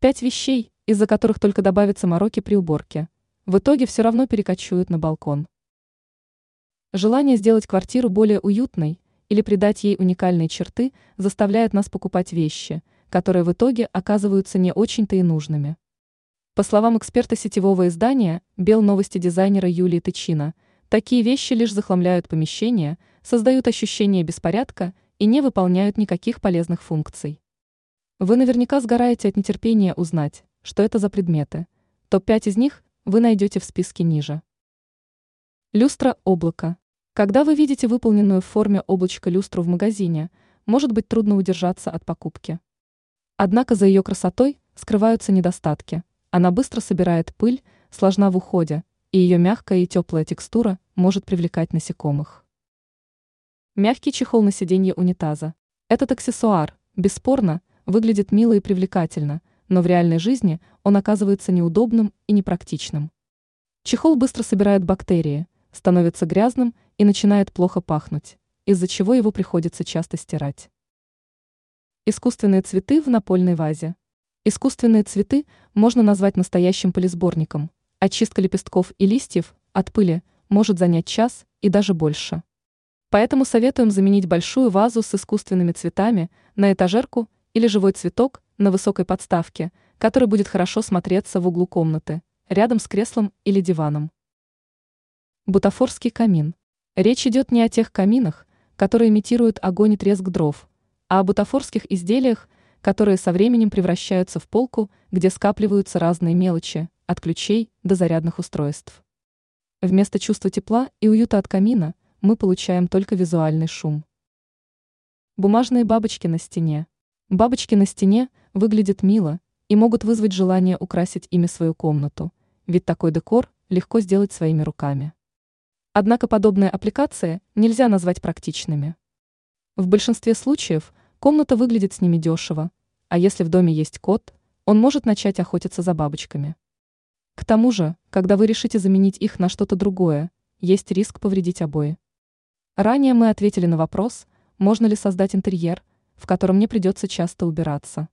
Пять вещей, из-за которых только добавится мороки при уборке. В итоге все равно перекочуют на балкон. Желание сделать квартиру более уютной или придать ей уникальные черты заставляет нас покупать вещи, которые в итоге оказываются не очень-то и нужными. По словам эксперта сетевого издания «Бел новости» дизайнера Юлии Тычина, такие вещи лишь захламляют помещение, создают ощущение беспорядка и не выполняют никаких полезных функций. Вы наверняка сгораете от нетерпения узнать, что это за предметы. Топ-5 из них вы найдете в списке ниже. Люстра облака. Когда вы видите выполненную в форме облачка люстру в магазине, может быть трудно удержаться от покупки. Однако за ее красотой скрываются недостатки. Она быстро собирает пыль, сложна в уходе, и ее мягкая и теплая текстура может привлекать насекомых. Мягкий чехол на сиденье унитаза. Этот аксессуар, бесспорно, выглядит мило и привлекательно, но в реальной жизни он оказывается неудобным и непрактичным. Чехол быстро собирает бактерии, становится грязным и начинает плохо пахнуть, из-за чего его приходится часто стирать. Искусственные цветы в напольной вазе. Искусственные цветы можно назвать настоящим полисборником. Очистка лепестков и листьев от пыли может занять час и даже больше. Поэтому советуем заменить большую вазу с искусственными цветами на этажерку или живой цветок на высокой подставке, который будет хорошо смотреться в углу комнаты, рядом с креслом или диваном. Бутафорский камин. Речь идет не о тех каминах, которые имитируют огонь и треск дров, а о бутафорских изделиях, которые со временем превращаются в полку, где скапливаются разные мелочи, от ключей до зарядных устройств. Вместо чувства тепла и уюта от камина – мы получаем только визуальный шум. Бумажные бабочки на стене. Бабочки на стене выглядят мило и могут вызвать желание украсить ими свою комнату, ведь такой декор легко сделать своими руками. Однако подобные аппликации нельзя назвать практичными. В большинстве случаев комната выглядит с ними дешево, а если в доме есть кот, он может начать охотиться за бабочками. К тому же, когда вы решите заменить их на что-то другое, есть риск повредить обои. Ранее мы ответили на вопрос, можно ли создать интерьер, в котором не придется часто убираться.